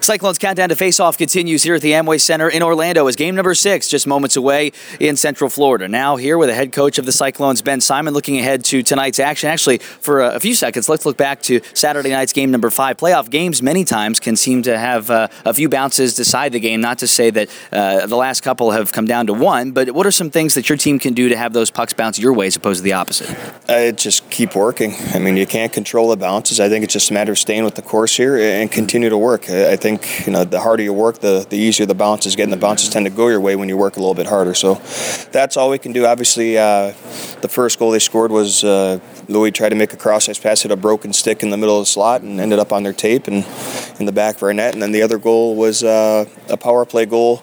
Cyclones countdown to face-off continues here at the Amway Center in Orlando as game number six just moments away in Central Florida. Now here with the head coach of the Cyclones, Ben Simon, looking ahead to tonight's action. Actually, for a, few seconds, let's look back to Saturday night's game number five. Playoff games many times can seem to have uh, a few bounces decide the game. Not to say that uh, the last couple have come down to one, but what are some things that your team can do to have those pucks bounce your way as opposed to the opposite? Uh, just keep working. I mean, you can't control the bounces. I think it's just a matter of staying with the course here and continue to work. I think think you know the harder you work, the the easier the bounces get, and the bounces tend to go your way when you work a little bit harder. So that's all we can do. Obviously, uh, the first goal they scored was uh, Louis tried to make a cross ice pass, hit a broken stick in the middle of the slot, and ended up on their tape and in the back of our net. And then the other goal was uh, a power play goal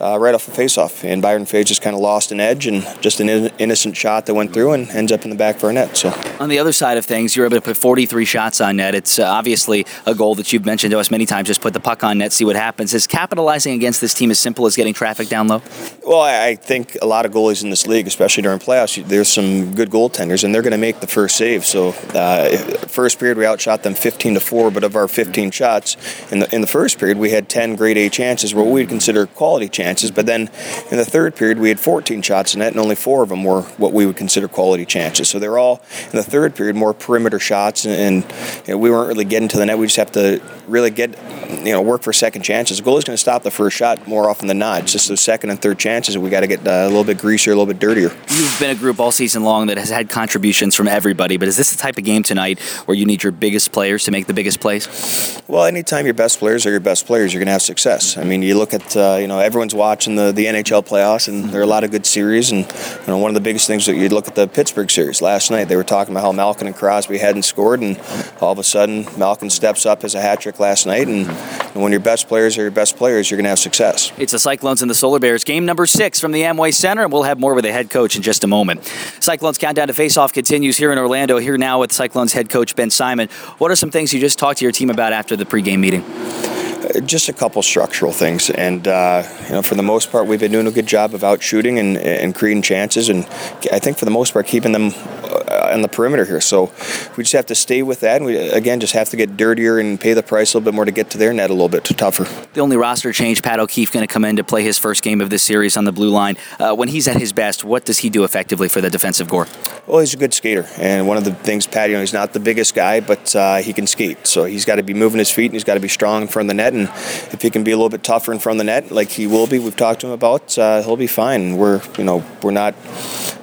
uh, right off a faceoff, and Byron Fay just kind of lost an edge and just an in- innocent shot that went through and ends up in the back of our net. So on the other side of things, you're able to put 43 shots on net. It's uh, obviously a goal that you've mentioned to us many times. Just put the puck on net, see what happens. Is capitalizing against this team as simple as getting traffic down low? Well, I think a lot of goalies in this league, especially during playoffs, there's some good goaltenders, and they're going to make the first save. So, uh, first period we outshot them 15 to four, but of our 15 shots in the in the first period we had 10 grade A chances, what we'd consider quality chances. But then in the third period we had 14 shots in net, and only four of them were what we would consider quality chances. So they're all in the third period more perimeter shots, and, and you know, we weren't really getting to the net. We just have to really get you know work for second chances. The goal is going to stop the first shot more often than not. It's just those second and third chances we got to get uh, a little bit greasier, a little bit dirtier. You've been a group all season long that has had contributions from everybody, but is this the type of game tonight where you need your biggest players to make the biggest plays? Well, anytime your best players are your best players, you're going to have success. I mean, you look at uh, you know everyone's watching the, the NHL playoffs, and there are a lot of good series. And you know one of the biggest things that you look at the Pittsburgh series last night. They were talking about how Malkin and Crosby hadn't scored, and all of a sudden Malkin steps up as a hat trick last night, and, and when your best players are your best players, you're going to have success. It's the Cyclones and the Solar Bears, game number six from the Amway Center, and we'll have more with the head coach in just a moment. Cyclones countdown to face-off continues here in Orlando. Here now with Cyclones head coach Ben Simon. What are some things you just talked to your team about after the pregame meeting? Uh, just a couple structural things, and uh, you know, for the most part, we've been doing a good job of out shooting and, and creating chances, and I think for the most part, keeping them uh, on the perimeter here. So we just have to stay with that, and we again just have to get dirtier and pay the price a little bit more to get to their net a little bit tougher. The only roster change, Pat O'Keefe going to come in to play his first game of this series on the blue line. Uh, when he's at his best, what does he do effectively for the defensive corps? Well, he's a good skater, and one of the things, Pat, you know, he's not the biggest guy, but uh, he can skate. So he's got to be moving his feet, and he's got to be strong in front of the net. And if he can be a little bit tougher in front of the net, like he will be, we've talked to him about, uh, he'll be fine. We're, you know, we're not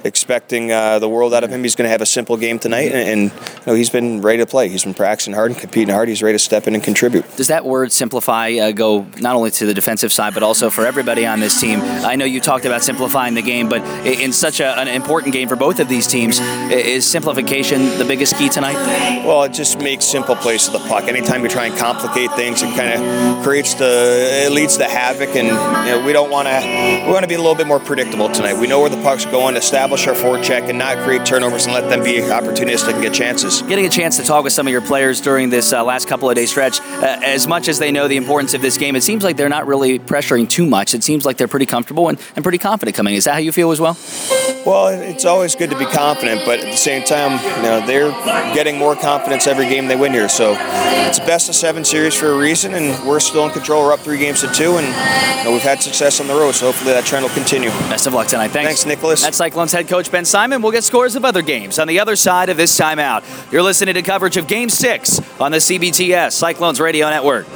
expecting uh, the world out of him. He's going to have a simple game tonight, and, and you know, he's been ready to play. He's been practicing hard and competing hard. He's ready to step in and contribute. Does that word simplify uh, go not only to the defensive side, but also for everybody on this team? I know you talked about simplifying the game, but in such a, an important game for both of these teams, is simplification the biggest key tonight? Well, it just makes simple plays to the puck. Anytime you try and complicate things, it kind of creates the it leads to havoc, and you know, we don't want to we want to be a little bit more predictable tonight. We know where the puck's going, establish our forecheck, and not create turnovers and let them be opportunistic and get chances. Getting a chance to talk with some of your players during this uh, last couple of day stretch, uh, as much as they know the importance of this game, it seems like they're not really pressuring too much. It seems like they're pretty comfortable and, and pretty confident coming. Is that how you feel as well? Well, it's always good to be confident, but at the same time, you know, they're getting more confidence every game they win here. So it's best of seven series for a reason, and we're still in control. We're up three games to two, and you know, we've had success on the road. So hopefully that trend will continue. Best of luck tonight. Thanks. Thanks, Nicholas. That's Cyclones head coach Ben Simon. We'll get scores of other games on the other side of this timeout. You're listening to coverage of Game Six on the CBTS Cyclones Radio Network.